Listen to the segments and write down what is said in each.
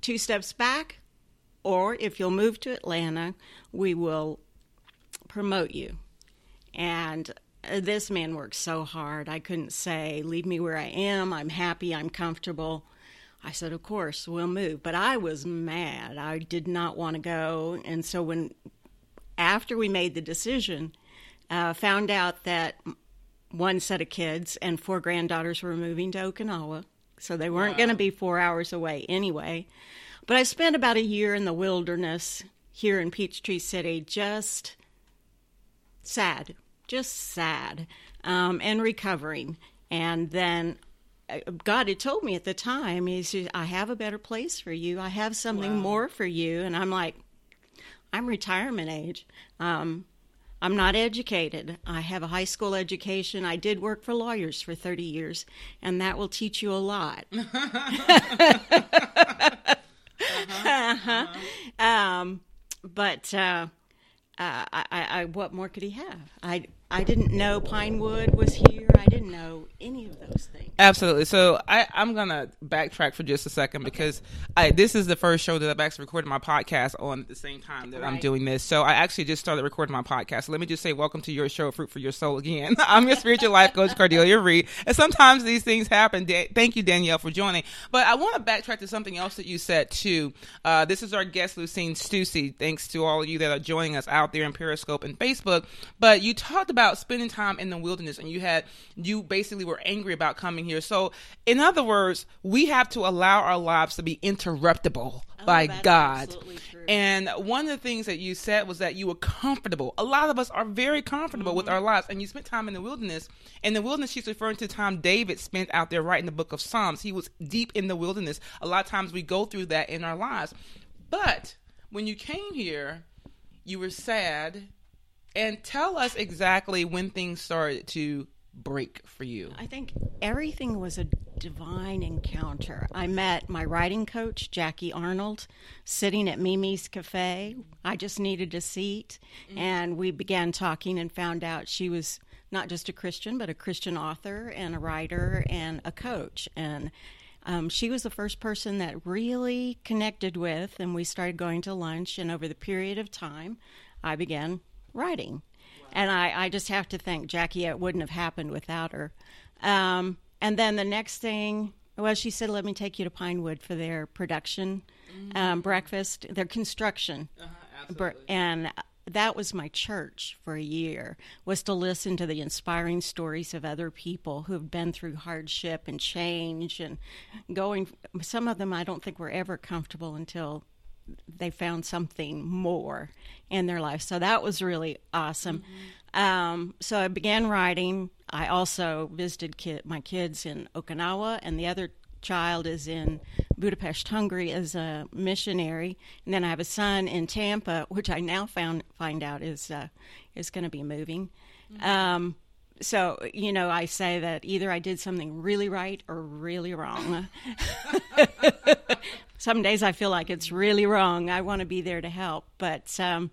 two steps back, or if you'll move to Atlanta, we will promote you. And uh, this man worked so hard. I couldn't say, Leave me where I am. I'm happy. I'm comfortable. I said, Of course, we'll move. But I was mad. I did not want to go. And so, when after we made the decision, uh, found out that one set of kids and four granddaughters were moving to Okinawa. So they weren't wow. going to be four hours away anyway. But I spent about a year in the wilderness here in Peachtree City, just sad, just sad, um, and recovering. And then uh, God had told me at the time, He said, I have a better place for you. I have something wow. more for you. And I'm like, I'm retirement age. Um, I'm not educated. I have a high school education. I did work for lawyers for 30 years, and that will teach you a lot. uh-huh. Uh-huh. Um, but uh, uh, I, I, what more could he have? I, I didn't know Pinewood was here. I didn't know any of those things. Absolutely. So I, I'm gonna backtrack for just a second because I, this is the first show that I've actually recorded my podcast on at the same time that right. I'm doing this. So I actually just started recording my podcast. So let me just say, welcome to your show, Fruit for Your Soul. Again, I'm your spiritual life coach, Cardelia Reed, and sometimes these things happen. Da- thank you, Danielle, for joining. But I want to backtrack to something else that you said too. Uh, this is our guest, Lucine Stussy. Thanks to all of you that are joining us out there in Periscope and Facebook. But you talked about about spending time in the wilderness and you had you basically were angry about coming here. So, in other words, we have to allow our lives to be interruptible oh, by God. And one of the things that you said was that you were comfortable. A lot of us are very comfortable mm-hmm. with our lives, and you spent time in the wilderness. In the wilderness, she's referring to time David spent out there writing the book of Psalms. He was deep in the wilderness. A lot of times we go through that in our lives. But when you came here, you were sad and tell us exactly when things started to break for you. I think everything was a divine encounter. I met my writing coach, Jackie Arnold, sitting at Mimi's Cafe. I just needed a seat, mm-hmm. and we began talking and found out she was not just a Christian, but a Christian author and a writer and a coach. And um, she was the first person that really connected with, and we started going to lunch. And over the period of time, I began writing. Wow. And I, I just have to thank Jackie. It wouldn't have happened without her. Um, and then the next thing, well, she said, let me take you to Pinewood for their production mm-hmm. um, breakfast, their construction. Uh-huh, and that was my church for a year was to listen to the inspiring stories of other people who have been through hardship and change and going some of them i don't think were ever comfortable until they found something more in their life. So that was really awesome. Mm-hmm. Um, so I began writing. I also visited kid, my kids in Okinawa, and the other child is in Budapest, Hungary, as a missionary. And then I have a son in Tampa, which I now found find out is uh, is going to be moving. Mm-hmm. Um, so you know, I say that either I did something really right or really wrong. some days I feel like it's really wrong. I want to be there to help, but um,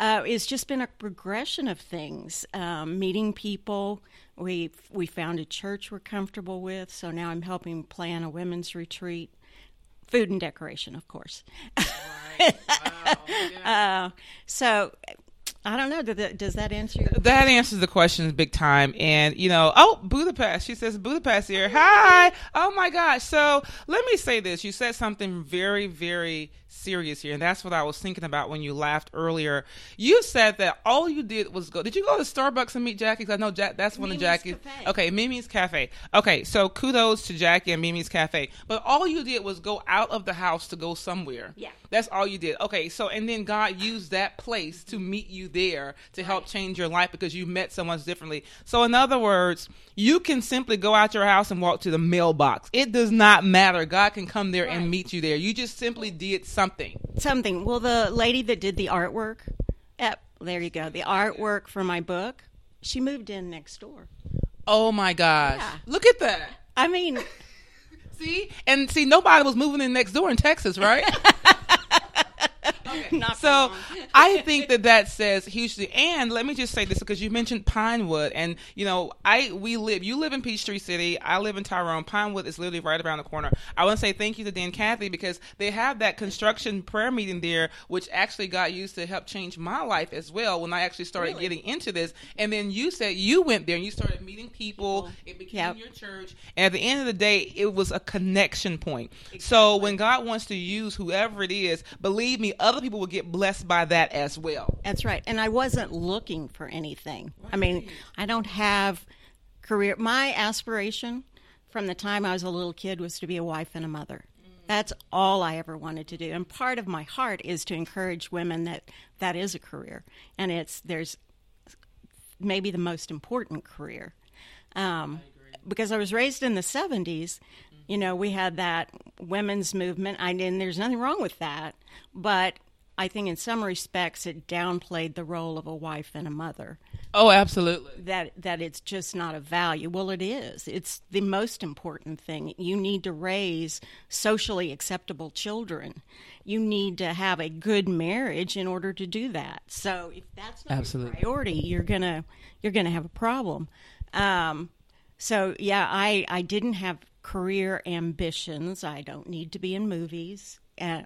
uh, it's just been a progression of things. Um, meeting people, we we found a church we're comfortable with, so now I'm helping plan a women's retreat. Food and decoration, of course. Right. Wow. Yeah. uh, so I don't know. Does that answer? Your that answers the questions big time. And you know, oh, Budapest. She says Budapest here. Hi. Oh my gosh. So let me say this. You said something very, very serious here, and that's what I was thinking about when you laughed earlier. You said that all you did was go. Did you go to Starbucks and meet Jackie? Because I know Jack. That's one of Jackie's. Cafe. Okay, Mimi's Cafe. Okay, so kudos to Jackie and Mimi's Cafe. But all you did was go out of the house to go somewhere. Yeah. That's all you did. Okay, so and then God used that place to meet you there to right. help change your life because you met someone differently. So in other words, you can simply go out your house and walk to the mailbox. It does not matter. God can come there right. and meet you there. You just simply did something. Something. Well, the lady that did the artwork, yep, there you go. The artwork for my book, she moved in next door. Oh my gosh. Yeah. Look at that. I mean, see? And see, nobody was moving in next door in Texas, right? Okay. Not so I think that that says hugely. And let me just say this because you mentioned Pinewood, and you know, I we live. You live in Peachtree City. I live in Tyrone. Pinewood is literally right around the corner. I want to say thank you to Dan Cathy because they have that construction prayer meeting there, which actually got used to help change my life as well when I actually started Really? getting into this. And then you said you went there and you started meeting people. It became Yep. your church. And at the end of the day, it was a connection point. So when God wants to use whoever it is, believe me, other people will get blessed by that as well. That's right. And I wasn't looking for anything. I mean, I don't have career. My aspiration from the time I was a little kid was to be a wife and a mother. That's all I ever wanted to do. And part of my heart is to encourage women that that is a career. And it's there's maybe the most important career. Um, because I was raised in the 70s, you know, we had that women's movement. I and there's nothing wrong with that, but I think in some respects it downplayed the role of a wife and a mother. Oh, absolutely. That that it's just not a value. Well, it is. It's the most important thing. You need to raise socially acceptable children. You need to have a good marriage in order to do that. So if that's not Absolutely. a priority, you're gonna you're gonna have a problem. Um, so yeah, I I didn't have career ambitions. I don't need to be in movies. Uh,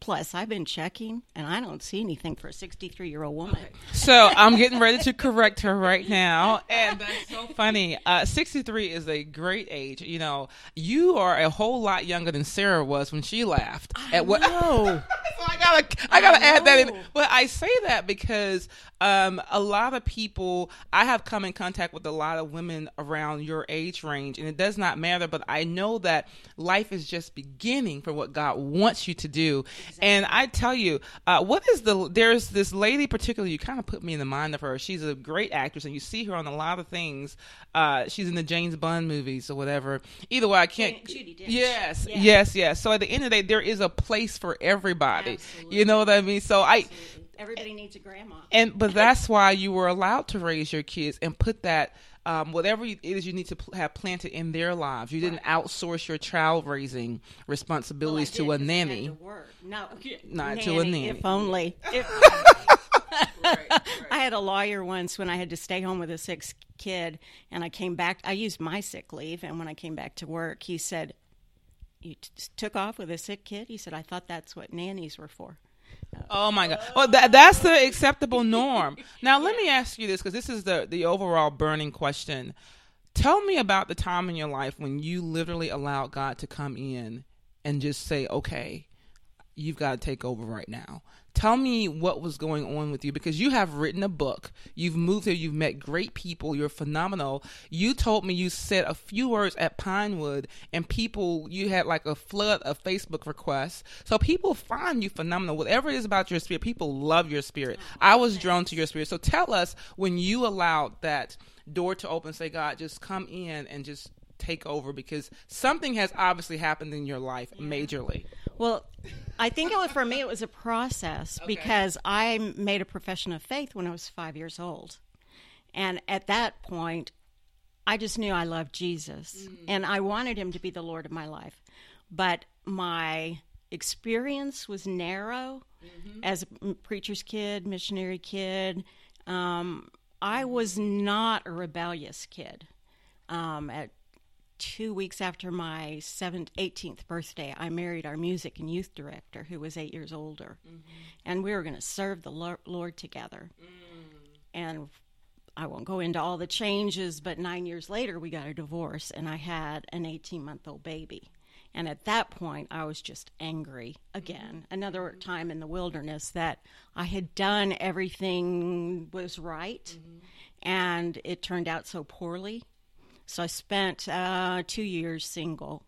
plus, I've been checking, and I don't see anything for a 63 year old woman. So I'm getting ready to correct her right now, and that's so funny. Uh, 63 is a great age. You know, you are a whole lot younger than Sarah was when she laughed at what. Oh, I gotta, I gotta add that in. But I say that because um, a lot of people, I have come in contact with a lot of women around your age range, and it does not matter. But I know that life is just beginning for what God wants you to do. And I tell you, uh, what is the? There's this lady, particularly, you kind of put me in the mind of her. She's a great actress, and you see her on a lot of things. Uh, she's in the James Bond movies or whatever. Either way, I can't. Judi Dench. Yes, Yeah. yes, yes. So at the end of the day, there is a place for everybody. You know what I mean? So I everybody needs a grandma. and but that's why you were allowed to raise your kids and put that um, whatever it is you need to pl- have planted in their lives. You didn't outsource your child raising responsibilities to a nanny. No, Not to a nanny. If only. If, I had a lawyer once when I had to stay home with a sick kid, and I came back. I used my sick leave, and when I came back to work, he said, "You t- took off with a sick kid." He said, "I thought that's what nannies were for." Uh, oh my God! Well, that, that's the acceptable norm. Now, let me ask you this because this is the the overall burning question. Tell me about the time in your life when you literally allowed God to come in and just say, "Okay, you've got to take over right now." Tell me what was going on with you because you have written a book. You've moved here. You've met great people. You're phenomenal. You told me you said a few words at Pinewood, and people, you had like a flood of Facebook requests. So people find you phenomenal. Whatever it is about your spirit, people love your spirit. I was drawn to your spirit. So tell us when you allowed that door to open, say, God, just come in and just take over because something has obviously happened in your life majorly. Well, I think it was for me. It was a process because I made a profession of faith when I was five years old, and at that point, I just knew I loved Jesus and I wanted Him to be the Lord of my life. But my experience was narrow as a preacher's kid, missionary kid. Um, I was not a rebellious kid. Um, at two weeks after my seventh, 18th birthday, I married our music and youth director, who was eight years older, mm-hmm. and we were going to serve the Lord together. Mm. And I won't go into all the changes, but nine years later, we got a divorce, and I had an 18 month old baby. And at that point, I was just angry again. Mm-hmm. Another mm-hmm. time in the wilderness that I had done everything was right, and it turned out so poorly. So I spent uh, two years single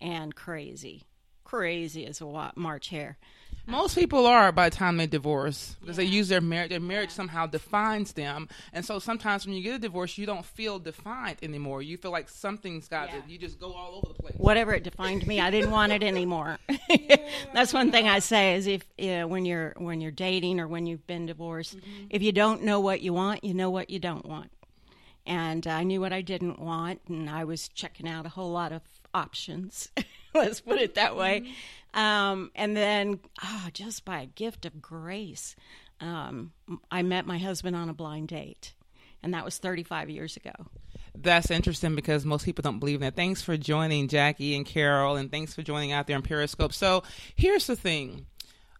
and crazy. Crazy as a March hare. Most people are by the time they divorce because they use their marriage. Their marriage somehow defines them, and so sometimes when you get a divorce, you don't feel defined anymore. You feel like something's got Yeah. to. You just go all over the place. Whatever it defined me, I didn't want it anymore. That's one thing I say is if you know, when you're when you're dating or when you've been divorced, if you don't know what you want, you know what you don't want. And I knew what I didn't want, and I was checking out a whole lot of options. Let's put it that way. Um, and then, oh, just by a gift of grace, um, I met my husband on a blind date, and that was 35 years ago. That's interesting because most people don't believe that. Thanks for joining Jackie and Carol, and thanks for joining out there on Periscope. So here's the thing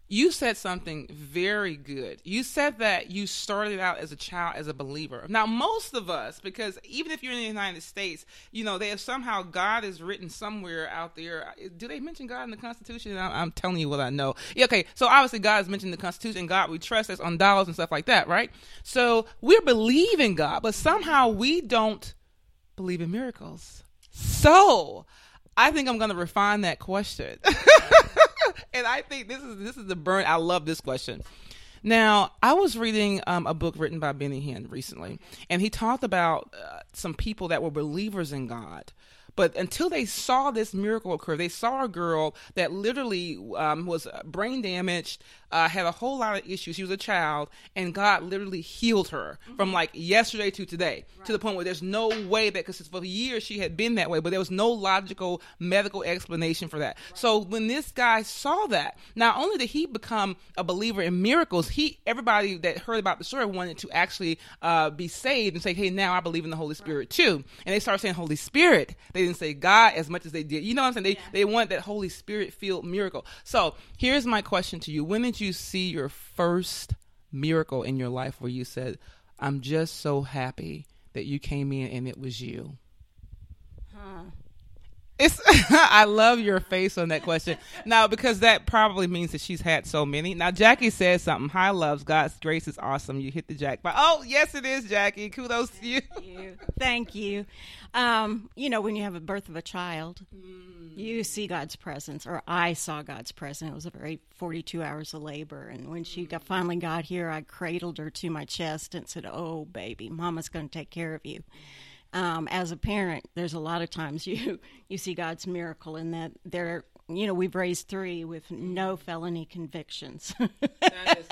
you said something very good. You said that you started out as a child as a believer. Now, most of us, because even if you're in the United States, you know, they have somehow God is written somewhere out there. Do they mention God in the Constitution? I'm, telling you what I know. Yeah, okay, so obviously God is mentioned in the Constitution. God we trust us on dollars and stuff like that, right? So we're believing God, but somehow we don't believe in miracles. So I think I'm going to refine that question. and I think this is this is the burn. I love this question. Now, I was reading um, a book written by Benny Hinn recently, and he talked about uh, some people that were believers in God, but until they saw this miracle occur, they saw a girl that literally um, was brain damaged, uh, had a whole lot of issues. She was a child, and God literally healed her mm-hmm. from like yesterday to today, right. to the point where there's no way that because for years she had been that way, but there was no logical medical explanation for that. Right. So when this guy saw that, not only did he become a believer in miracles, he everybody that heard about the story wanted to actually uh, be saved and say, "Hey, now I believe in the Holy Spirit right. too." And they started saying Holy Spirit. They didn't say God as much as they did. You know what I'm saying? They yeah. they want that Holy Spirit filled miracle. So here's my question to you: When did you see your first miracle in your life where you said, "I'm just so happy that you came in and it was you"? Huh. It's I love your face on that question. now because that probably means that she's had so many. Now Jackie says something. Hi loves, God's grace is awesome. You hit the jackpot. Oh, yes it is, Jackie. Kudos Thank to you. you. Thank you. Um, you know, when you have a birth of a child, mm. you see God's presence, or I saw God's presence. It was a very 42 hours of labor. And when she got, finally got here, I cradled her to my chest and said, Oh, baby, mama's to take care of you. Um, as a parent, there's a lot of times you, you see God's miracle in that there you know, we've raised three with no felony convictions. that is,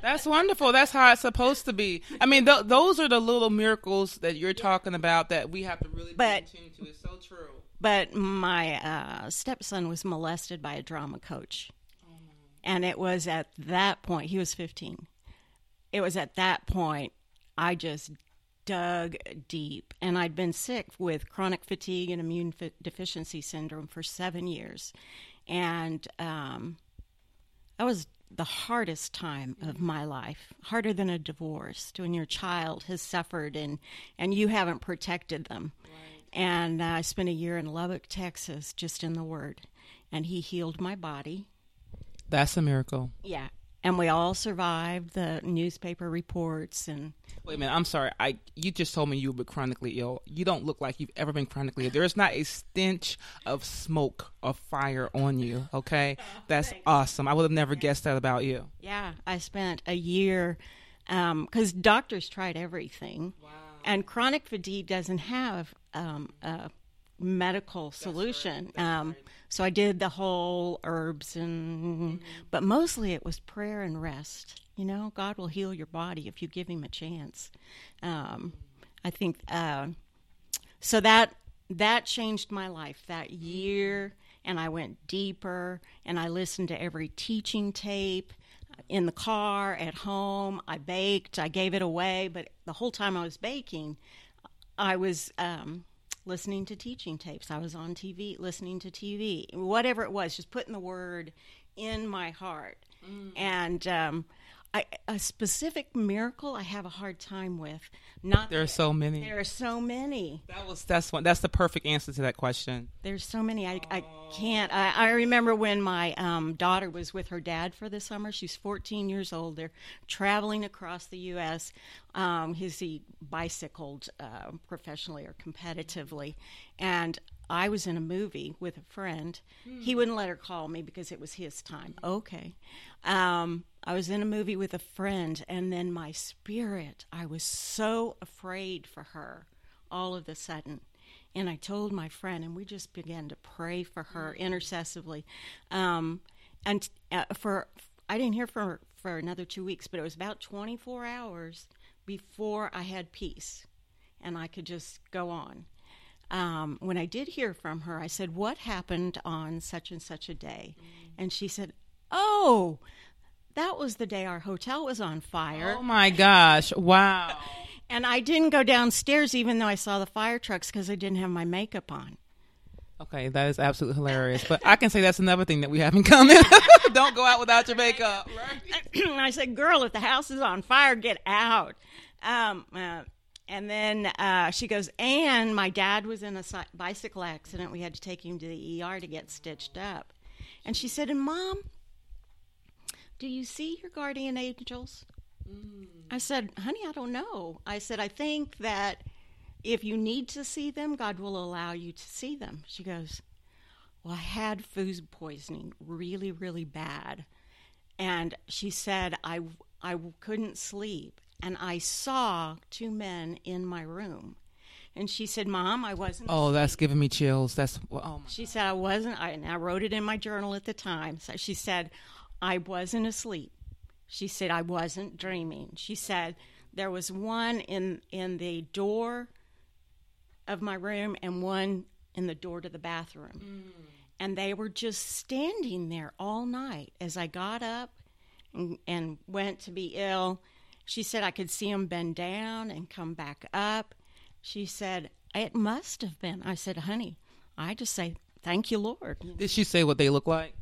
that's wonderful. That's how it's supposed to be. I mean, th- those are the little miracles that you're talking about that we have to really but, pay attention to. It's so true. But my uh, stepson was molested by a drama coach. Oh. And it was at that point, he was 15. It was at that point I just dug deep. And I'd been sick with chronic fatigue and immune deficiency syndrome for seven years. And um, that was the hardest time of my life, harder than a divorce, when your child has suffered and, and you haven't protected them. Right. And uh, I spent a year in Lubbock, Texas, just in the Word. And he healed my body. That's a miracle. Yeah and we all survived the newspaper reports and wait a minute i'm sorry. I you just told me you were chronically ill. You don't look like you've ever been chronically ill. There's not a stench of smoke or fire on you okay? That's awesome. I would have never guessed that about you. Yeah i spent a year because um, doctors tried everything. Wow. and chronic fatigue doesn't have um, a medical solution right. Um, right. So I did the whole herbs and, mm-hmm. but mostly it was prayer and rest. You know, God will heal your body if you give Him a chance. Um, I think uh, so that that changed my life that year, and I went deeper, and I listened to every teaching tape in the car, at home. I baked, I gave it away, but the whole time I was baking, I was um, listening to teaching tapes. I was on TV, listening to TV, whatever it was, just putting the word in my heart. Mm. And um, I, a specific miracle I have a hard time with. Not there are so many. There are so many. That was that's one. That's the perfect answer to that question. There's so many. I, I can't. I, I remember when my um, daughter was with her dad for the summer. She's 14 years old. They're traveling across the U.S. Um, he's he bicycled uh, professionally or competitively, and I was in a movie with a friend. Hmm. He wouldn't let her call me because it was his time. Okay. Um, I was in a movie with a friend, and then my spirit, I was so afraid for her all of a sudden. And I told my friend, and we just began to pray for her intercessively. Um, and uh, for, I didn't hear from her for another two weeks, but it was about 24 hours before I had peace and I could just go on um, when I did hear from her, I said, What happened on such and such a day? Mm. And she said, Oh, that was the day our hotel was on fire. Oh my gosh! Wow. And I didn't go downstairs even though I saw the fire trucks because I didn't have my makeup on. Okay, that is absolutely hilarious. But I can say that's another thing that we have in common. Don't go out without your makeup. Right? I said, "Girl, if the house is on fire, get out." Um, uh, and then uh, she goes, "And my dad was in a bicycle accident. We had to take him to the ER to get stitched up." And she said, "And mom, do you see your guardian angels?" Mm. I said, "Honey, I don't know." I said, "I think that." if you need to see them, God will allow you to see them. She goes, Well, I had food poisoning really, really bad. And she said, I, I couldn't sleep. And I saw two men in my room. And she said, Mom, I wasn't. Oh, that's giving me chills. That's, oh She said, I wasn't, I, and I wrote it in my journal at the time. So she said, I wasn't asleep. She said, I wasn't dreaming. She said, there was one in in the door of my room and one in the door to the bathroom. Mm. And they were just standing there all night as I got up and, and went to be ill. She said I could see them bend down and come back up. She said, It must have been. I said, Honey, I just say, Thank you, Lord. Did she say what they look like?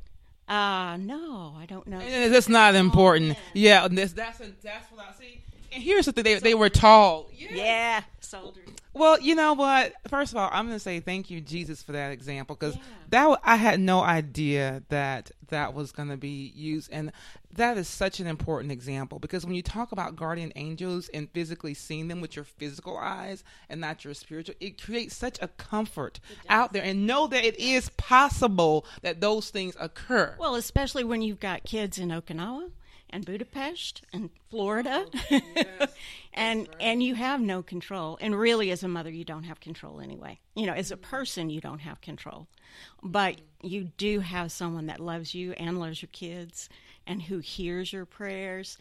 Uh, no, I don't know. That's not important. Oh, yeah, that's, that's, that's what I see. And here's the thing: they, they were tall. Yeah, yeah soldiers. Well, you know what? First of all, I'm going to say thank you, Jesus, for that example because yeah. that I had no idea that that was going to be used, and that is such an important example because when you talk about guardian angels and physically seeing them with your physical eyes and not your spiritual, it creates such a comfort out there, and know that it is possible that those things occur. Well, especially when you've got kids in Okinawa and Budapest and Florida. Oh, yes. and right. and you have no control. And really as a mother you don't have control anyway. You know, as a person you don't have control. But you do have someone that loves you and loves your kids and who hears your prayers.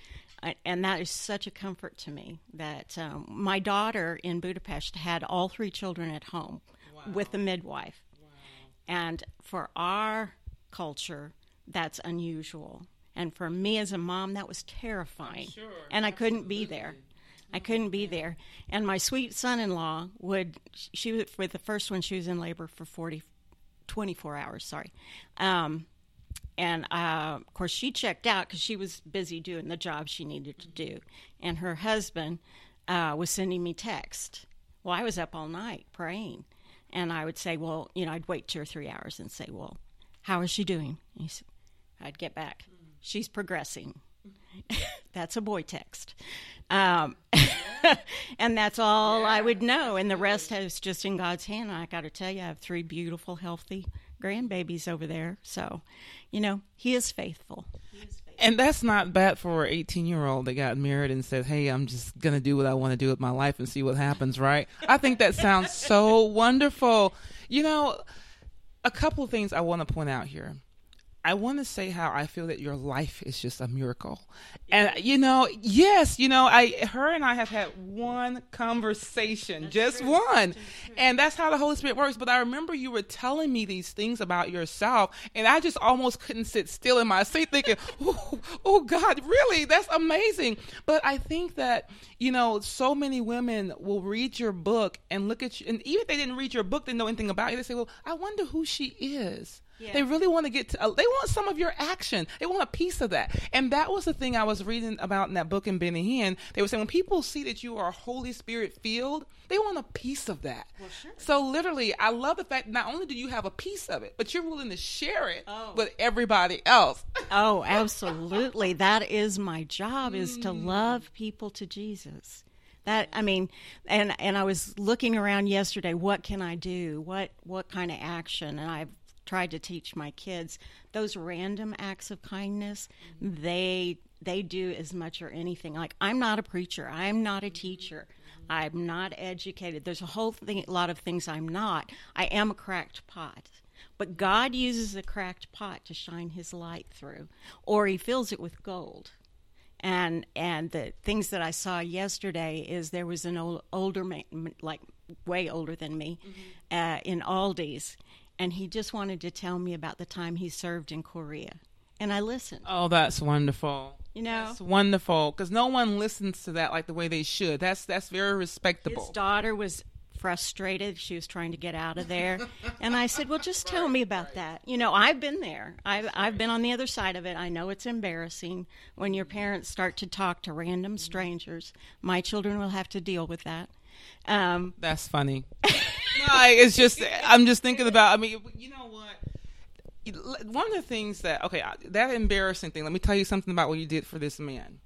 And that is such a comfort to me that um, my daughter in Budapest had all three children at home wow. with the midwife. Wow. And for our culture, that's unusual. And for me as a mom, that was terrifying. Sure, and I couldn't be there. I couldn't be there. And my sweet son-in-law would she was for the first one she was in labor for 40 24 hours, sorry. Um, and uh, of course she checked out because she was busy doing the job she needed to do and her husband uh, was sending me text well i was up all night praying and i would say well you know i'd wait two or three hours and say well how is she doing He said, i'd get back she's progressing. that's a boy text. Um, and that's all yeah, I would know. And the rest is just in God's hand. And I got to tell you, I have three beautiful, healthy grandbabies over there. So, you know, He is faithful. And that's not bad for an 18 year old that got married and said, Hey, I'm just going to do what I want to do with my life and see what happens, right? I think that sounds so wonderful. You know, a couple of things I want to point out here. I want to say how I feel that your life is just a miracle. And you know, yes, you know, I her and I have had one conversation, that's just true. one. And that's how the Holy Spirit works. But I remember you were telling me these things about yourself, and I just almost couldn't sit still in my seat thinking, "Oh, oh God, really? That's amazing." But I think that, you know, so many women will read your book and look at you and even if they didn't read your book, they know anything about you, they say, "Well, I wonder who she is." Yeah. They really want to get to, uh, they want some of your action. They want a piece of that. And that was the thing I was reading about in that book in Benny Hinn. They were saying when people see that you are Holy Spirit filled, they want a piece of that. Well, sure. So literally, I love the fact not only do you have a piece of it, but you're willing to share it oh. with everybody else. oh, absolutely. That is my job is to mm. love people to Jesus that i mean and and i was looking around yesterday what can i do what what kind of action and i've tried to teach my kids those random acts of kindness mm-hmm. they they do as much or anything. Like i'm not a preacher. I'm not a teacher. I'm not educated. There's a whole thing a lot of things i'm not. I am a cracked pot. But god uses a cracked pot to shine his light through or he fills it with gold. And and the things that i saw yesterday is there was an old, older man like way older than me mm-hmm. uh, in aldi's and he just wanted to tell me about the time he served in Korea and I listened. Oh, that's wonderful. You know, That's wonderful because no one listens to that like the way they should. That's that's very respectable. his daughter was frustrated. She was trying to get out of there, and I said, "Well, just tell me about that." You know, I've been there. I've I've been on the other side of it. I know it's embarrassing when your parents start to talk to random strangers. My children will have to deal with that. Um, That's funny. no, it's just I'm just thinking about. I mean, you know what? One of the things that okay, that embarrassing thing. Let me tell you something about what you did for this man.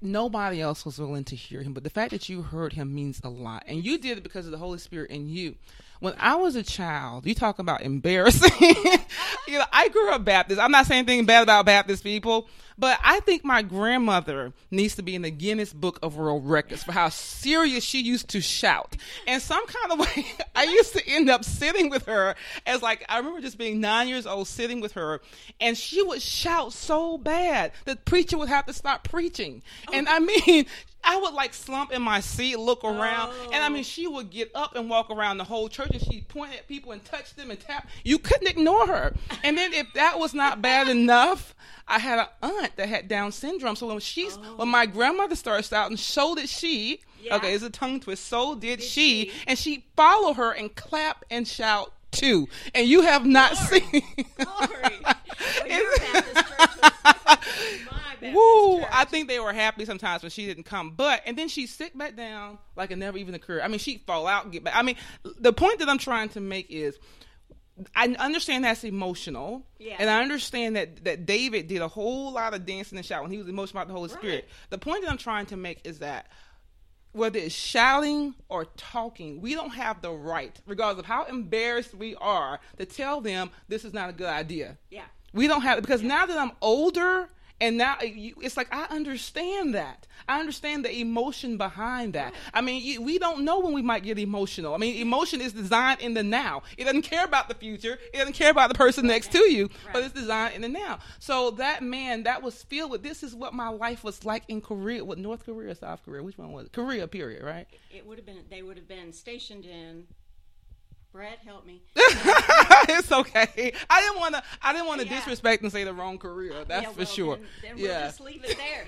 Nobody else was willing to hear him, but the fact that you heard him means a lot, and you did it because of the Holy Spirit in you. When I was a child, you talk about embarrassing. you know, I grew up Baptist. I'm not saying anything bad about Baptist people, but I think my grandmother needs to be in the Guinness Book of World Records for how serious she used to shout. And some kind of way, I used to end up sitting with her as like I remember just being nine years old, sitting with her, and she would shout so bad that the preacher would have to stop preaching. And I mean, I would like slump in my seat, look around, oh. and I mean, she would get up and walk around the whole church, and she'd point at people and touch them and tap. You couldn't ignore her. And then if that was not bad enough, I had an aunt that had Down syndrome. So when she's oh. when my grandmother starts out, and so did she. Yeah. Okay, it's a tongue twist. So did, did she. she, and she follow her and clap and shout too. And you have not Glory. seen. Glory. Woo! I think they were happy sometimes when she didn't come, but and then she sit back down like it never even occurred. I mean, she'd fall out get back. I mean, the point that I'm trying to make is I understand that's emotional, yeah. and I understand that that David did a whole lot of dancing and shouting. He was emotional about the Holy right. Spirit. The point that I'm trying to make is that whether it's shouting or talking, we don't have the right, regardless of how embarrassed we are, to tell them this is not a good idea. Yeah, we don't have it because yeah. now that I'm older and now uh, it's like I understand that. I understand the emotion behind that. I mean, we don't know when we might get emotional. I mean, emotion is designed in the now. It doesn't care about the future. It doesn't care about the person next to you, right. but it's designed in the now. So that man, that was filled with this is what my life was like in Korea, with North Korea, South Korea, which one was it? Korea, period, right? It would have been. They would have been stationed in Brad, help me. it's okay. I didn't want to. I didn't want to yeah. disrespect and say the wrong career. That's yeah, well, for sure. Then, then we'll yeah. just leave it there.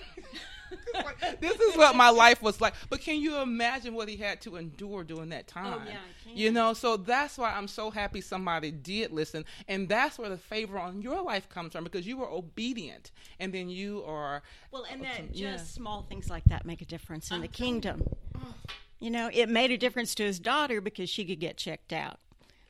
this is what my life was like. But can you imagine what he had to endure during that time? Oh, yeah, you know, so that's why I'm so happy somebody did listen. And that's where the favor on your life comes from because you were obedient. And then you are. Well, and that just yeah. small things like that make a difference in the uh-huh. kingdom. Mm. You know, it made a difference to his daughter because she could get checked out.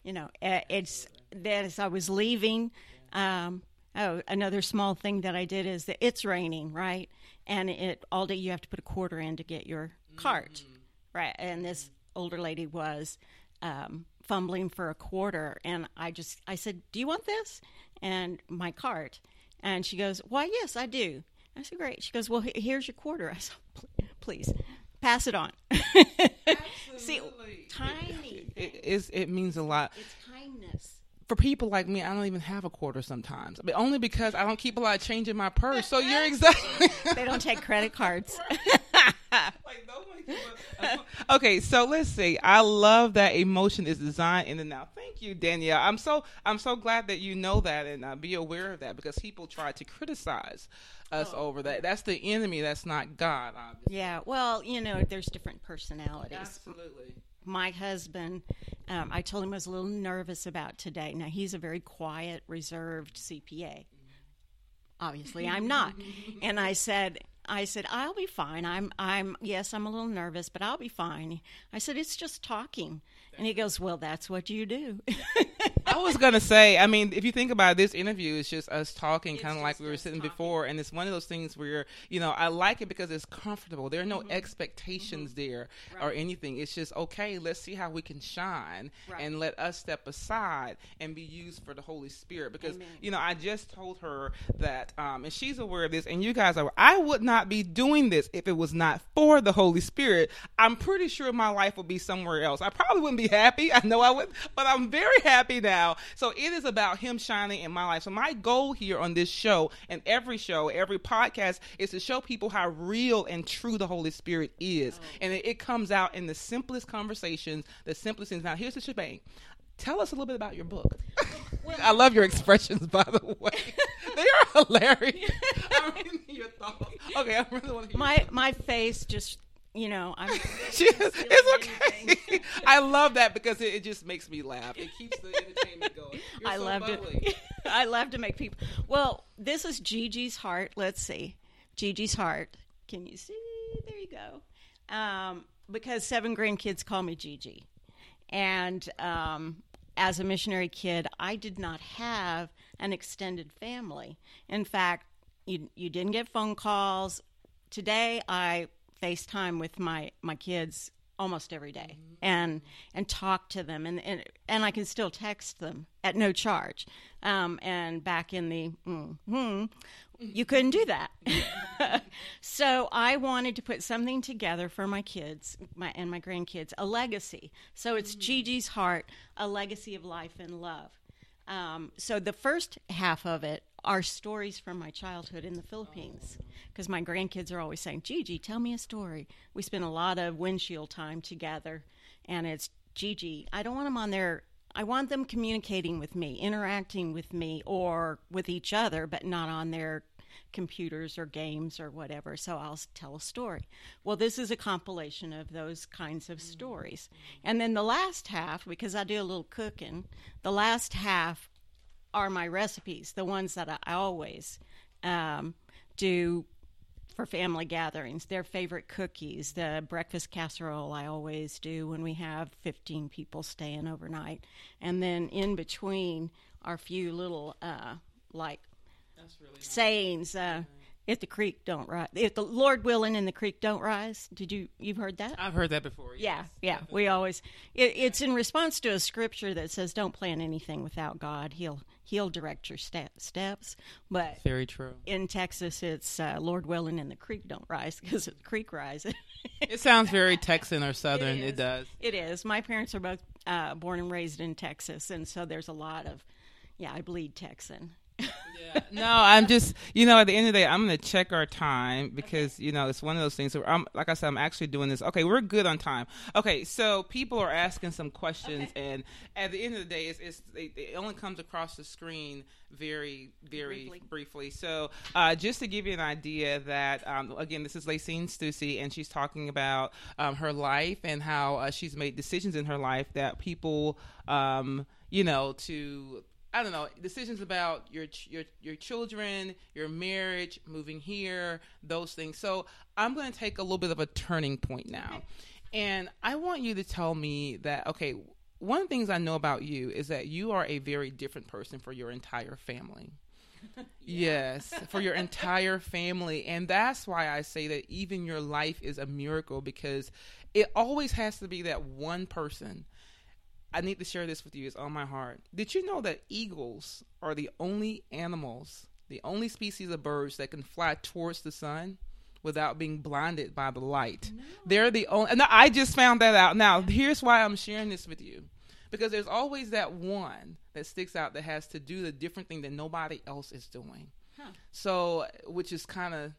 You know, it's that as I was leaving, um, oh, another small thing that I did is that it's raining, right? And it all day you have to put a quarter in to get your cart, mm-hmm. right? And this older lady was um, fumbling for a quarter, and I just I said, "Do you want this?" And my cart, and she goes, "Why, yes, I do." I said, "Great." She goes, "Well, here's your quarter." I said, "Please." Pass it on. See, tiny. It, it, it means a lot. It's kindness. For people like me, I don't even have a quarter sometimes, but only because I don't keep a lot of change in my purse. So you're exactly. they don't take credit cards. Okay, so let's see. I love that emotion is designed in the now. Thank you, Danielle. I'm so I'm so glad that you know that and uh, be aware of that because people try to criticize us oh. over that. That's the enemy. That's not God. Obviously. Yeah. Well, you know, there's different personalities. Absolutely. My husband, um, I told him I was a little nervous about today. Now he's a very quiet, reserved CPA. Obviously, I'm not. and I said, I said, I'll be fine. I'm, I'm, yes, I'm a little nervous, but I'll be fine. I said, it's just talking. And he goes, Well, that's what you do. I was going to say, I mean, if you think about it, this interview, it's just us talking, kind of like we were sitting talking. before. And it's one of those things where, you know, I like it because it's comfortable. There are no mm-hmm. expectations mm-hmm. there right. or anything. It's just, okay, let's see how we can shine right. and let us step aside and be used for the Holy Spirit. Because, Amen. you know, I just told her that, um, and she's aware of this, and you guys are, I would not be doing this if it was not for the Holy Spirit. I'm pretty sure my life would be somewhere else. I probably wouldn't be happy. I know I would, but I'm very happy now. So it is about Him shining in my life. So my goal here on this show and every show, every podcast is to show people how real and true the Holy Spirit is. Oh. And it, it, comes out in the simplest conversations, the simplest things. Now, here's the shebang. Tell us a little bit about your book. Well, I love your expressions, by the way. they are hilarious. I mean, your thoughts. Okay, I really want to hear my my face just you know I'm. it's okay. I love that because it, it, just makes me laugh. It keeps the entertainment going. You're I so love to. I love to make people. Well, this is Gigi's heart. Let's see, Gigi's heart. Can you see? There you go. Um, because seven grandkids call me Gigi, and um, as a missionary kid, I did not have an extended family. In fact, you you didn't get phone calls. Today, I FaceTime with my my kids almost every day and and talk to them and, and and I can still text them at no charge. Um, and back in the mm, you couldn't do that. so I wanted to put something together for my kids my and my grandkids, a legacy. So it's Gigi's heart, a legacy of life and love. Um, so the first half of it are stories from my childhood in the Philippines because my grandkids are always saying, Gigi, tell me a story. We spend a lot of windshield time together, and it's Gigi. I don't want them on there. I want them communicating with me, interacting with me, or with each other, but not on their computers or games or whatever. So I'll tell a story. Well, this is a compilation of those kinds of stories. And then the last half, because I do a little cooking, the last half are my recipes, the ones that I always um, do for family gatherings. Their favorite cookies, the breakfast casserole I always do when we have 15 people staying overnight. And then in between are a few little, uh, like, really nice. sayings. Uh, if the creek don't rise, if the Lord willing and the creek don't rise, did you you've heard that? I've heard that before. Yeah, yes. yeah. We always it, it's in response to a scripture that says, "Don't plan anything without God. He'll He'll direct your step, steps." But Very true. in Texas, it's uh, Lord willing and the creek don't rise because the creek rises. It sounds very Texan or Southern. It It, does. it is. My parents are both uh, born and raised in Texas, and so there's a lot of yeah. I bleed Texan. Yeah. No, I'm just, you know, at the end of the day, I'm going to check our time because, you know, it's one of those things where I'm, like I said, I'm actually doing this. Okay, we're good on time. Okay, so people are asking some questions, and at the end of the day, it's, it's it, it only comes across the screen very, very briefly. Briefly. So, uh, just to give you an idea that, um, again, this is Lacine Stussy, and she's talking about um, her life and how uh, she's made decisions in her life that people, um, you know, to I don't know decisions about your your your children, your marriage, moving here, those things. So I'm going to take a little bit of a turning point now, and I want you to tell me that okay. One of the things I know about you is that you are a very different person for your entire family. Yes, for your entire family. And that's why I say that even your life is a miracle because it always has to be that one person I need to share this with you. It's on my heart. Did you know that eagles are the only animals, the only species of birds that can fly towards the sun without being blinded by the light? They're the only. And I just found that out. Now, here's why I'm sharing this with you. Because there's always that one that sticks out that has to do the different thing that nobody else is doing. Huh. So, which is kind of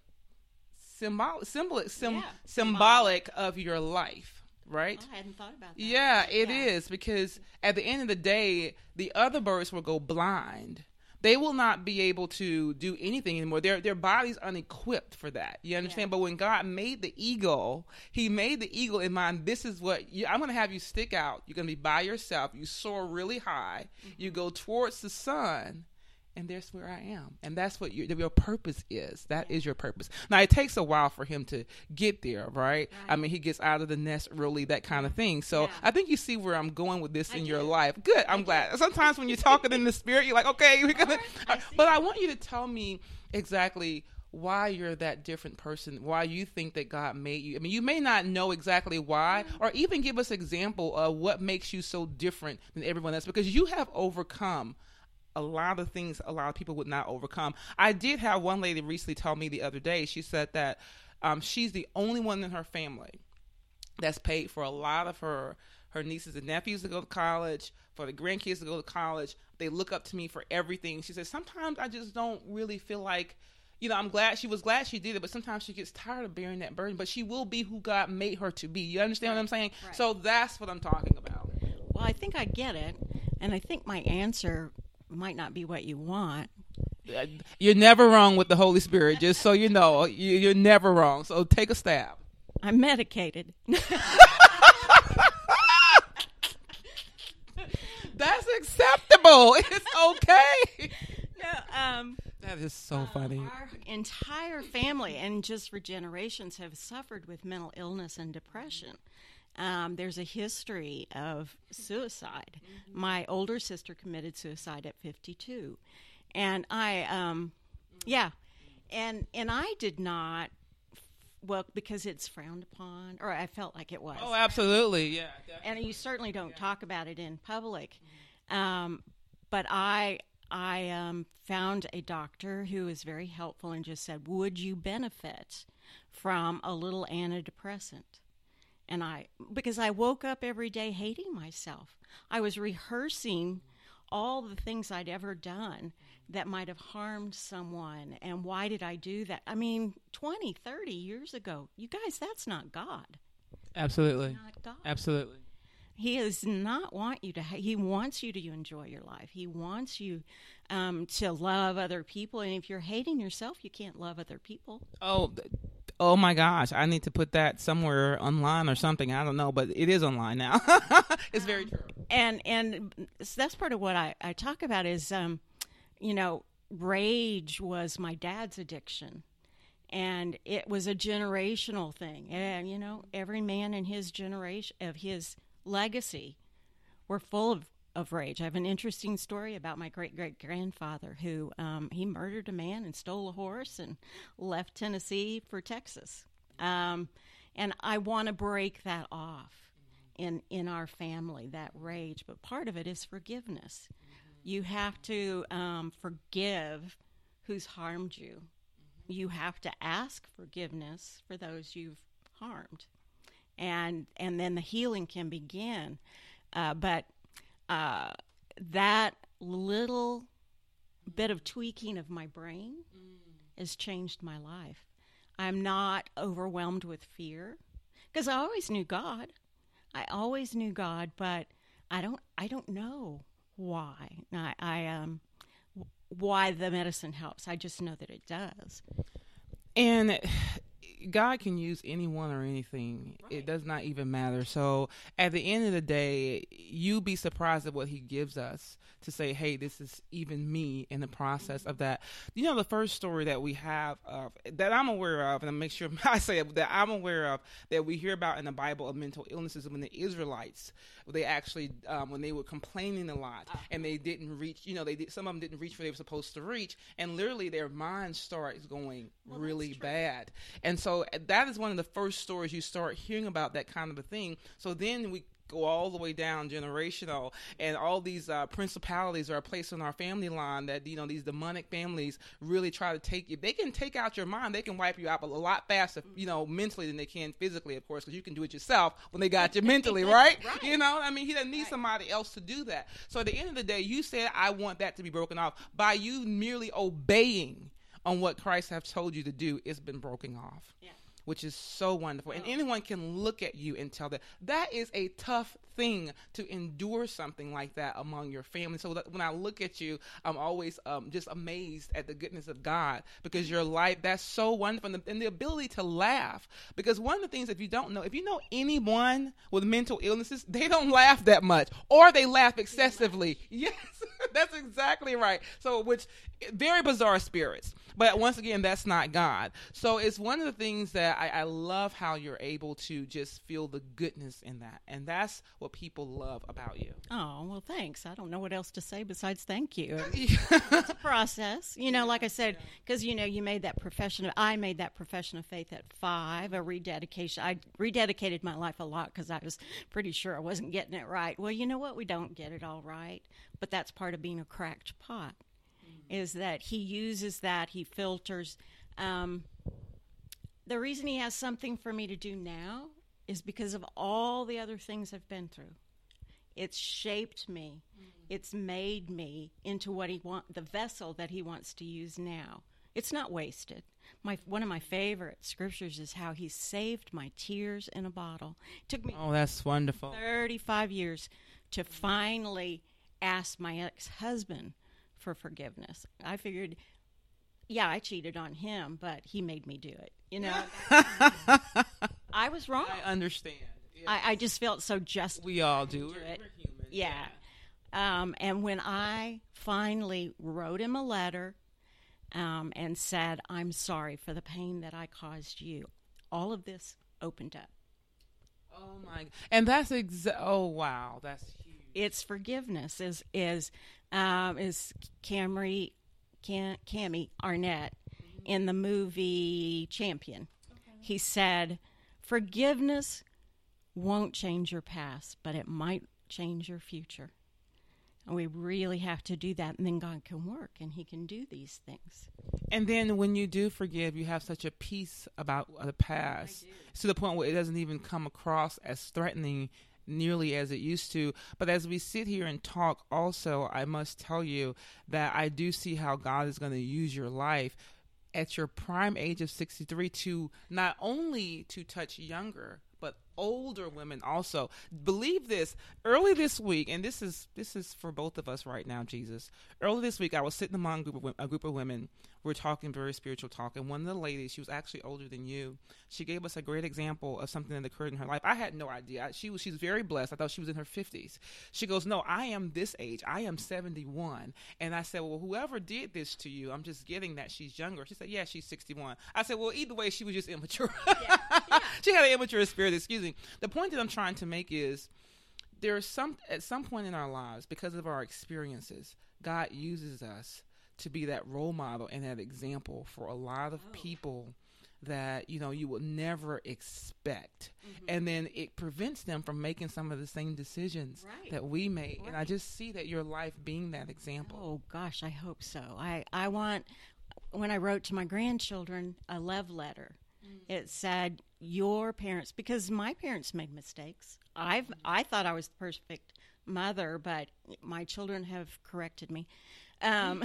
symbolic, symbolic, sim- Yeah, symbolic of your life, right? I hadn't thought about that. Yeah, it is Yeah. because at the end of the day, the other birds will go blind. They will not be able to do anything anymore. Their their body's unequipped for that. You understand? Yeah. But when God made the eagle, He made the eagle in mind. This is what you, I'm going to have you stick out. You're going to be by yourself. You soar really high. You mm-hmm. go towards the sun. And there's where I am, and that's what your your purpose is. That is your purpose. Now it takes a while for him to get there, right? I mean, he gets out of the nest early, that kind of thing. So Yeah. I think you see where I'm going with this I in your life. Good. I'm glad. Sometimes when you're talking in the spirit, you're like, okay, we're gonna. I but I want you to tell me exactly why you're that different person. Why you think that God made you. I mean, you may not know exactly why, Mm-hmm. or even give us example of what makes you so different than everyone else, because you have overcome a lot of things a lot of people would not overcome. I did have one lady recently tell me the other day. She said that um, she's the only one in her family that's paid for a lot of her her nieces and nephews to go to college, for the grandkids to go to college. They look up to me for everything. She says sometimes I just don't really feel like. You know, I'm glad she was glad she did it, but sometimes she gets tired of bearing that burden. But she will be who God made her to be. You understand what I'm saying? Right. So that's what I'm talking about. Well, I think I get it, and I think my answer might not be what you want, You're never wrong with the Holy Spirit, just so you know. You're never wrong. So take a stab. I'm medicated. That's acceptable. It's okay. No, um, that is so funny. Our entire family and just for generations have suffered with mental illness and depression. Um, there's a history of suicide. Mm-hmm. My older sister committed suicide at 52, and I, um, yeah, and and I did not. Well, because it's frowned upon, or I felt like it was. Oh, absolutely, yeah. Definitely. And you certainly don't yeah. talk about it in public. Mm-hmm. Um, but I, I um, found a doctor who was very helpful and just said, "Would you benefit from a little antidepressant?" And I, because I woke up every day hating myself. I was rehearsing all the things I'd ever done that might have harmed someone. And why did I do that? I mean, 20, 30 years ago, you guys, that's not God. Absolutely. Not God. Absolutely. He does not want you to. Ha- he wants you to enjoy your life. He wants you um, to love other people. And if you're hating yourself, you can't love other people. Oh, oh my gosh! I need to put that somewhere online or something. I don't know, but it is online now. it's very true. And and that's part of what I, I talk about is, um, you know, rage was my dad's addiction and it was a generational thing and you know every man in his generation of his legacy were full of, of rage. I have an interesting story about my great great grandfather who um, he murdered a man and stole a horse and left Tennessee for Texas. Um, and I want to break that off in in our family that rage. But part of it is forgiveness. You have to um, forgive who's harmed you. You have to ask forgiveness for those you've harmed and and then the healing can begin. Uh, but uh, that little bit of tweaking of my brain mm. has changed my life. I'm not overwhelmed with fear because I always knew God. I always knew God, but I don't. I don't know why. I, I um, why the medicine helps. I just know that it does. And God can use anyone or anything. Right. It does not even matter. So at the end of the day, you'd be surprised at what He gives us to say, hey, this is even me in the process of that. You know, the first story that we have of that I'm aware of, and I make sure I say it, that I'm aware of that we hear about in the Bible of mental illnesses when the Israelites, they actually, um, when they were complaining a lot uh-huh. and they didn't reach, you know, they did, some of them didn't reach where they were supposed to reach, and literally their mind starts going well, really bad. And so that is one of the first stories you start hearing about that kind of a thing. So then we go all the way down generational, and all these uh, principalities are placed on our family line that you know these demonic families really try to take you. They can take out your mind. They can wipe you out a lot faster, you know, mentally than they can physically, of course, because you can do it yourself when they got you mentally, right? right? You know, I mean, he doesn't need right. somebody else to do that. So at the end of the day, you said, "I want that to be broken off." By you merely obeying on what Christ have told you to do, it's been broken off. Yeah which is so wonderful. And oh. anyone can look at you and tell that that is a tough thing to endure something like that among your family. So that when I look at you, I'm always um, just amazed at the goodness of God because your life, that's so wonderful. And the, and the ability to laugh. Because one of the things, if you don't know, if you know anyone with mental illnesses, they don't laugh that much or they laugh excessively. Yes, that's exactly right. So, which very bizarre spirits. But once again, that's not God. So it's one of the things that I, I, love how you're able to just feel the goodness in that. And that's what people love about you. Oh, well, thanks. I don't know what else to say besides thank you. it's a process. You know, like I said, because, you know, you made that profession, of, I made that profession of faith at five, a rededication. I rededicated my life a lot because I was pretty sure I wasn't getting it right. Well, you know what? We don't get it all right, but that's part of being a cracked pot is that he uses that, he filters. Um, the reason he has something for me to do now is because of all the other things I've been through. It's shaped me. Mm-hmm. It's made me into what he want the vessel that he wants to use now. It's not wasted. My one of my favorite scriptures is how he saved my tears in a bottle. It took me Oh, that's wonderful. 35 years to finally ask my ex-husband for forgiveness. I figured, yeah, I cheated on him, but he made me do it. You know, I was wrong. I understand. Yeah. I, I just felt so just. we all do. We're, it. we're human. Yeah. Um, and when I finally wrote him a letter um, and said, I'm sorry for the pain that I caused you, all of this opened up. Oh my! And that's exa- Oh wow, that's huge. It's forgiveness. Is is um, is Camry Cam, Cammy Arnett in the movie Champion? He said, "Forgiveness won't change your past, but it might change your future." And we really have to do that, and then God can work, and He can do these things. And then when you do forgive, you have such a peace about the past to the point where it doesn't even come across as threatening nearly as it used to. But as we sit here and talk, also, I must tell you that I do see how God is going to use your life at your prime age of 63 to not only to touch younger but older women also. Believe this early this week and this is this is for both of us right now jesus. Early this week i was sitting among a group of, a group of women were talking very spiritual talk and one of the ladies she was actually older than you she gave us a great example of something that occurred in her life. I had no idea. I, she was she's very blessed. I thought she was in her 50s she goes no i am this age. I am 71 and i said well whoever did this to you i'm just getting that she's younger. She said yeah she's 61 i said well either way she was just immature. She had an immature spirit excuse me. The point that i'm trying to make is there is some at some point in our lives because of our experiences god uses us to be that role model and that example for a lot of oh. people that you know you will never expect mm-hmm. and then it prevents them from making some of the same decisions Right. that we made and i just see that your life being that example Oh gosh, I hope so. I I want when I wrote to my grandchildren a love letter. Mm. It said your parents because my parents made mistakes. I've mm. I thought I was the perfect mother, but my children have corrected me. Um,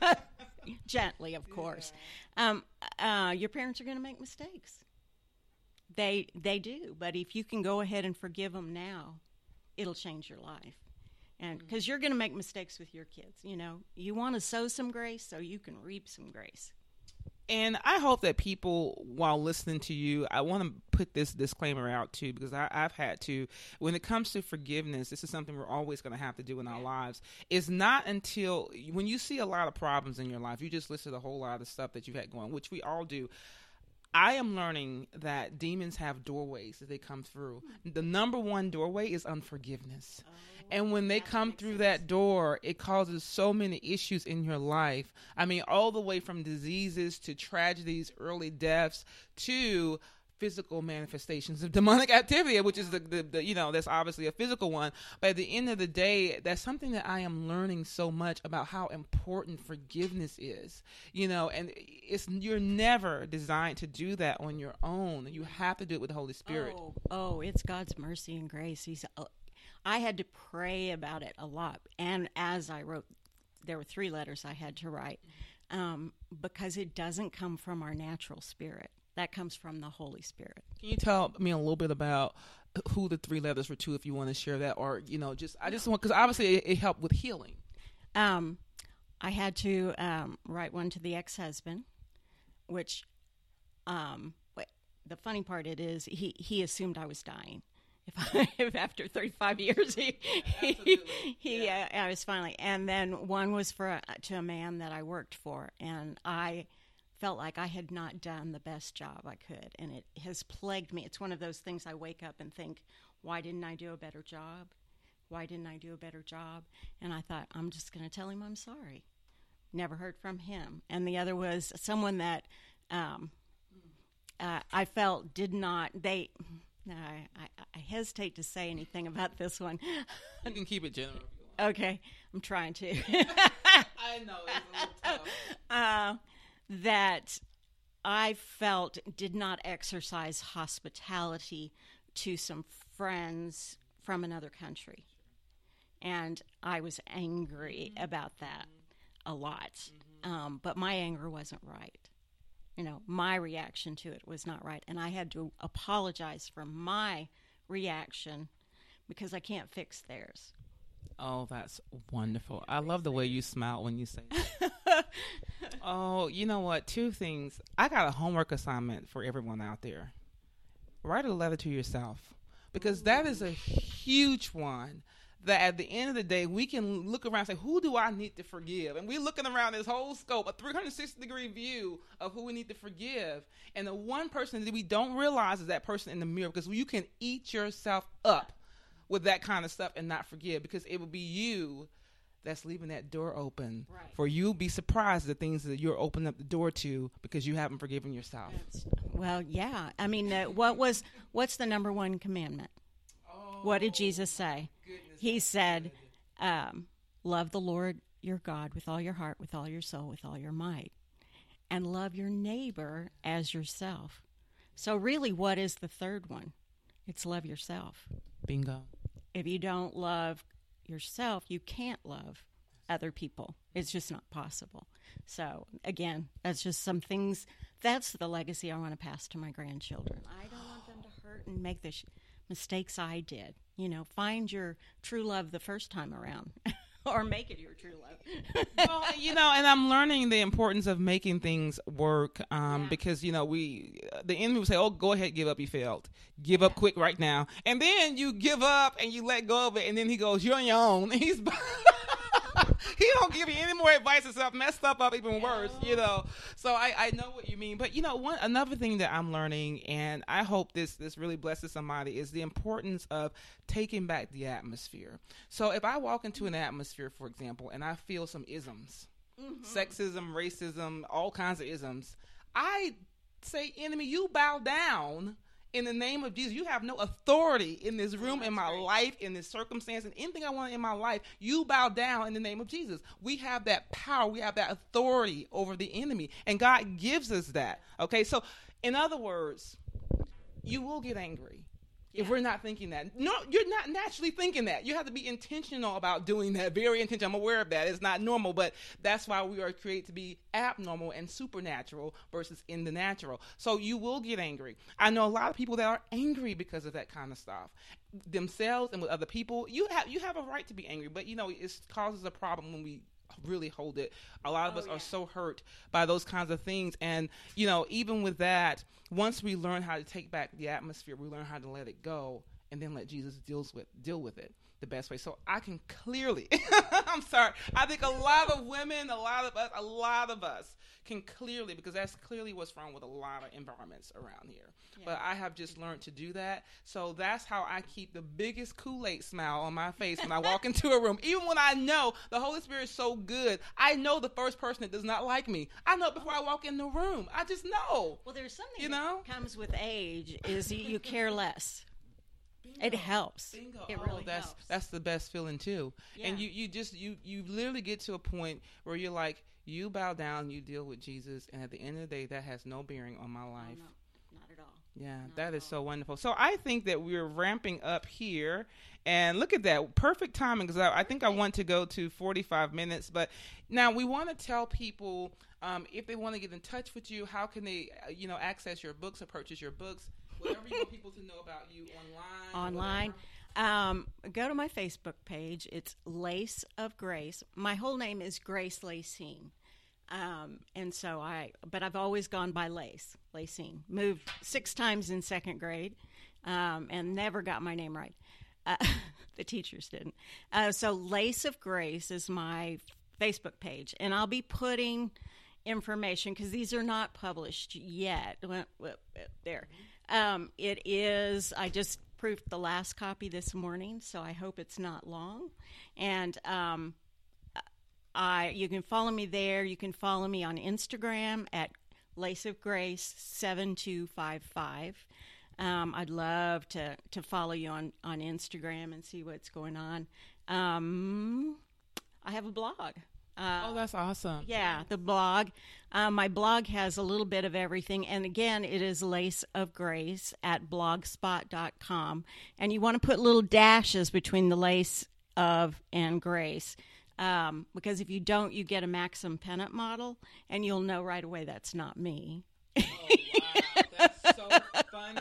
gently, of course. Um, uh, your parents are going to make mistakes. They they do, but if you can go ahead and forgive them now, it'll change your life. And because you're going to make mistakes with your kids, you know, you want to sow some grace so you can reap some grace. And I hope that people, while listening to you, I want to put this disclaimer out too, because I, I've had to. When it comes to forgiveness, this is something we're always going to have to do in our lives. It's not until when you see a lot of problems in your life, you just listed a whole lot of stuff that you've had going, which we all do. I am learning that demons have doorways that they come through. Hmm. The number one doorway is unforgiveness. Oh, and when they come through that door, it causes so many issues in your life. I mean, all the way from diseases to tragedies, early deaths to physical manifestations of demonic activity, which is the, the, the you know that's obviously a physical one. But at the end of the day, that's something that I am learning so much about how important forgiveness is. You know, and it's you're never designed to do that on your own. You have to do it with the Holy Spirit. Oh, oh, it's God's mercy and grace. He's. Uh, I had to pray about it a lot, and as I wrote, there were three letters I had to write um, because it doesn't come from our natural spirit. That comes from the Holy Spirit. Can you tell me a little bit about who the three letters were to, if you want to share that, or you know, just I just want because obviously it, it helped with healing. Um, I had to um, write one to the ex-husband, which, um, the funny part it is he he assumed I was dying. If, I, if after 35 years he he, he uh, I was finally, and then one was for a, to a man that I worked for, and I felt like I had not done the best job I could, and it has plagued me. It's one of those things I wake up and think, why didn't I do a better job? Why didn't I do a better job? And I thought, I'm just going to tell him I'm sorry. Never heard from him. And the other was someone that um, uh, I felt did not, they, no, I, I, hesitate to say anything about this one. You can keep it general. if you want. okay, I'm trying to. I know it's a tough. uh, that I felt did not exercise hospitality to some friends from another country. And I was angry about that a lot. Um, but my anger wasn't right. You know, my reaction to it was not right. And I had to apologize for my reaction because I can't fix theirs. Oh, that's wonderful. I love the way you smile when you say that. oh, you know what? Two things. I got a homework assignment for everyone out there. Write a letter to yourself because that is a huge one that at the end of the day we can look around and say who do i need to forgive and we're looking around this whole scope a 360 degree view of who we need to forgive and the one person that we don't realize is that person in the mirror because you can eat yourself up with that kind of stuff and not forgive because it will be you that's leaving that door open Right. for you be surprised at the things that you're opening up the door to because you haven't forgiven yourself Well, yeah. I mean, uh, what was what's the number one commandment? What did Jesus say? He said, um, "Love the Lord your God with all your heart, with all your soul, with all your might, and love your neighbor as yourself." So, really, what is the third one? It's love yourself. bingo If you don't love yourself, you can't love other people. It's just not possible. So, again, that's just some things. That's the legacy I want to pass to my grandchildren. I don't want them to hurt and make this. sh- mistakes I did. You know, find your true love the first time around, or make it your true love. well, you know, and I'm learning the importance of making things work um, Yeah. because you know we the enemy will say, "Oh, go ahead, give up. You failed. Give up quick right now." And then you give up and you let go of it, and then he goes, "You're on your own." And he's he don't give you any more advice and stuff. Mess stuff up even worse, you know. So I, I know what you mean, but you know, one another thing that I'm learning, and I hope this this really blesses somebody, is the importance of taking back the atmosphere. So if I walk into an atmosphere, for example, and I feel some isms, mm-hmm. sexism, racism, all kinds of isms, I say, enemy, you bow down. In the name of Jesus, you have no authority in this room, in my life, in this circumstance, and anything I want in my life. You bow down in the name of Jesus. We have that power, we have that authority over the enemy, and God gives us that. Okay, so in other words, you will get angry if we're not thinking that. No, you're not naturally thinking that. You have to be intentional about doing that. Very intentional. I'm aware of that. It's not normal, but that's why we are created to be abnormal and supernatural versus in the natural. So you will get angry. I know a lot of people that are angry because of that kind of stuff. Themselves and with other people. You have you have a right to be angry, but you know, it causes a problem when we really hold it. A lot of oh, us are so hurt by those kinds of things. And, you know, even with that, once we learn how to take back the atmosphere, we learn how to let it go and then let Jesus deals with deal with it the best way. So I can clearly I'm sorry. I think a lot of women, a lot of us, a lot of us can clearly because that's clearly what's wrong with a lot of environments around here. But I have just learned to do that. So that's how I keep the biggest Kool-Aid smile on my face when I walk into a room. Even when I know the Holy Spirit is so good, I know the first person that does not like me. I know before I walk in the room. I just know. Well, there's something You that know? comes with age is you, you care less. It helps. Bingo. It Oh, really that's helps. that's the best feeling too. And you you just you you literally get to a point where you're like you bow down, you deal with Jesus, and at the end of the day, that has no bearing on my life. no, not at all. Yeah, that is so wonderful. So I think that we're ramping up here, and look at that perfect timing because I, I think I want to go to 45 minutes. But now we want to tell people um, if they want to get in touch with you, how can they, uh, you know, access your books or purchase your books, whatever you want people to know about you online. online. Um, go to my Facebook page. It's Lace of Grace. My whole name is Grace Lacine. Um, and so I, but I've always gone by Lace, Lacine. Moved six times in second grade um, and never got my name right. Uh, the teachers didn't. Uh, so Lace of Grace is my Facebook page. And I'll be putting information because these are not published yet. Well, well, there. Um, it is, I just proofed the last copy this morning, so I hope it's not long. And um, I, you can follow me there. You can follow me on Instagram at Lace of Grace seven two five five. Um, I'd love to to follow you on on Instagram and see what's going on. Um, I have a blog. Uh, Oh, that's awesome. yeah, the blog. Um, my blog has a little bit of everything. And again, it is Lace of Grace at blogspot.com. And you want to put little dashes between the lace of and grace. Um, because if you don't, you get a Maxim pennant model, and you'll know right away that's not me. Oh, wow. That's so funny.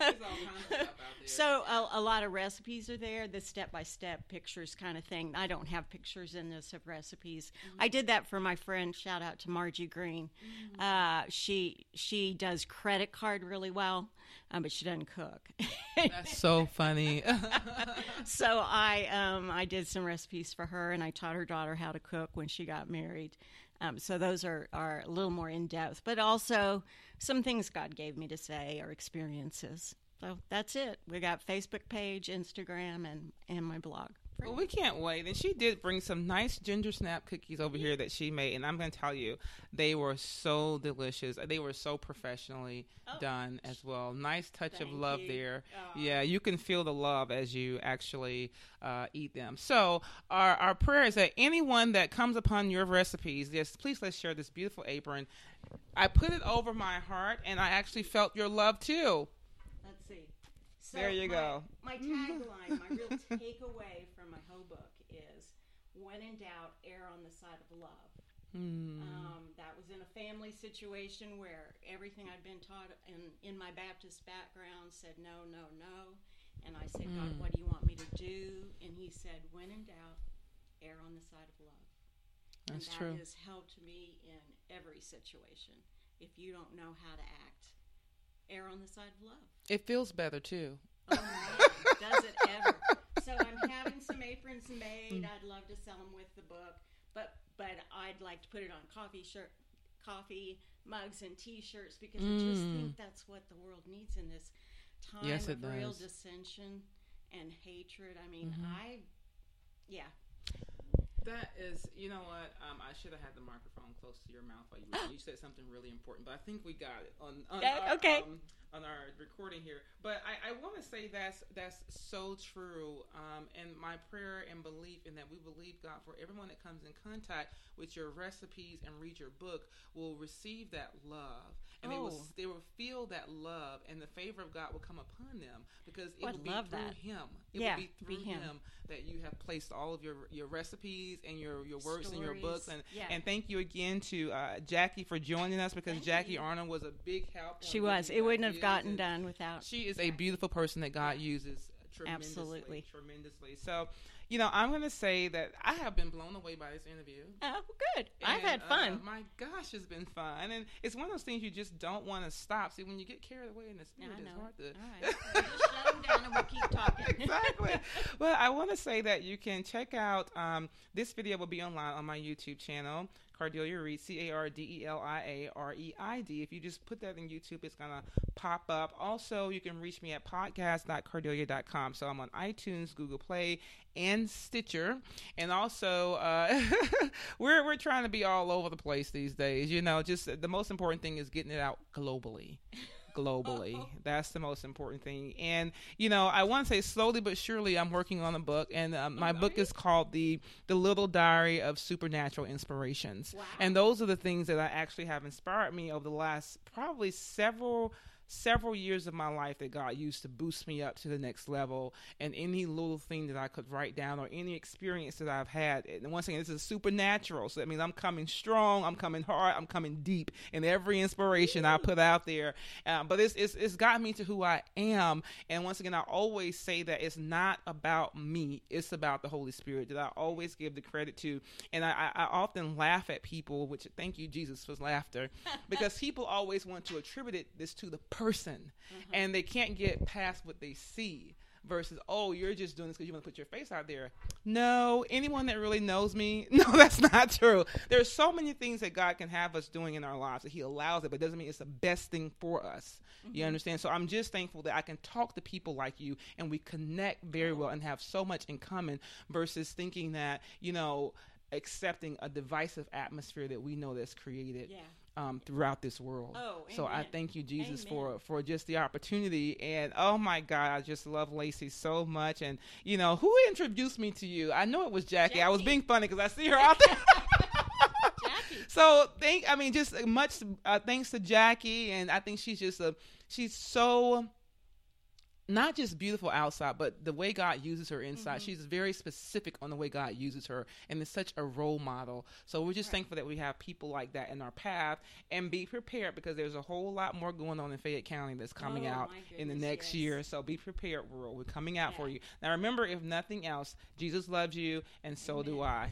There's all kinds of stuff out So a, a lot of recipes are there, the step by step pictures kind of thing. I don't have pictures in this of recipes. Mm-hmm. I did that for my friend. Shout out to Margie Green. Uh, she she does credit card really well, um, but she doesn't cook. That's so funny. so I um, I did some recipes for her, and I taught her daughter how to cook when she got married. Um, so those are, are a little more in depth, but also some things God gave me to say or experiences. So that's it. We got Facebook page, Instagram, and and my blog. Well, we can't wait. And she did bring some nice ginger snap cookies over here that she made, and I'm going to tell you, they were so delicious. They were so professionally Oh. done as well. Nice touch of love you. there. Yeah, you can feel the love as you actually uh, eat them. So, our our prayer is that anyone that comes upon your recipes, yes, please let's share this beautiful apron. I put it over my heart, and I actually felt your love too. So There you my- go. My tagline, my real takeaway from my whole book is: "When in doubt, err on the side of love." Mm. Um, that was in a family situation where everything I'd been taught in, in my Baptist background said no, no, no. And I said, God, what do you want me to do? And He said, when in doubt, err on the side of love. That's and true. That has helped me in every situation. If you don't know how to act, err on the side of love. It feels better too. Oh man, does it ever? So I'm having some aprons made. Mm. I'd love to sell them with the book, but but I'd like to put it on coffee shirt, coffee mugs and T-shirts because I just mm. think that's what the world needs in this time Yes, of it real does. dissension and hatred. I mean, mm-hmm. I yeah. That is, you know what? Um, I should have had the microphone close to your mouth while you, were, you said something really important, but I think we got it on, on Yeah, our, okay. um, on our recording here. But I, I want to say that's that's so true. Um, and my prayer and belief in that we believe God for everyone that comes in contact with your recipes and read your book will receive that love, and they will Oh. they will feel that love, and the favor of God will come upon them because it Oh, will be love through that. Him. It Yeah, will be be through him. him that you have placed all of your your recipes and your your works and your books and Yeah. and thank you again to uh, Jackie for joining us because Thank Jackie you. Arnold was a big help. She was. It wouldn't have gotten and done without. She is a beautiful person that God uses tremendously, Absolutely. tremendously. So, you know, I'm going to say that I have been blown away by this interview. Oh, good. I've had fun. uh, my gosh, it's been fun, and it's one of those things you just don't want to stop. See, when you get carried away in the spirit, I it's hard to. All right. Just shut them down and we'll keep talking. exactly. Well, I want to say that you can check out um, this video will be online on my YouTube channel, Cardelia Reid, C A R D E L I A R E I D. If you just put that in YouTube, it's gonna pop up. Also, you can reach me at podcast.cardelia.com. So I'm on iTunes, Google Play, and Stitcher. And also, uh, we're we're trying to be all over the place these days. You know, just the most important thing is getting it out globally globally. That's the most important thing. And you know, I want to say slowly but surely, I'm working on a book, and um, my book is called the the Little Diary of Supernatural Inspirations. Wow. And those are the things that I actually have inspired me over the last probably several several years of my life that God used to boost me up to the next level and any little thing that I could write down or any experience that I've had and once again this is supernatural so that means I'm coming strong I'm coming hard I'm coming deep in every inspiration I put out there. Um, but it's, it's it's got me to who I am and once again I always say that it's not about me it's about the Holy Spirit that I always give the credit to. And I, I, often laugh at people which thank you Jesus for laughter because people always want to attribute it, this to the person mm-hmm. and they can't get past what they see versus oh you're just doing this because you want to put your face out there. No anyone that really knows me no that's not true. There's so many things that god can have us doing in our lives that he allows it but it doesn't mean it's the best thing for us. You mm-hmm. understand? So i'm just thankful that i can talk to people like you and we connect very well and have so much in common versus thinking that you know accepting a divisive atmosphere that we know that's created. Yeah. Um, throughout this world. Oh, so I thank you, Jesus, Amen. for for just the opportunity. And oh my God, I just love Lacey so much. And you know, who introduced me to you? I know it was Jackie. I was being funny because I see her out there. Jackie. So thank I mean just much uh, thanks to Jackie and I think she's just a she's so not just beautiful outside, but the way God uses her inside. Mm-hmm. She's very specific on the way God uses her and is such a role model. So we're just thankful that we have people like that in our path and be prepared because there's a whole lot more going on in Fayette County that's coming Oh, out my in the next yes. year. So be prepared, world. We're coming out for you. Now remember, if nothing else, Jesus loves you and so do I.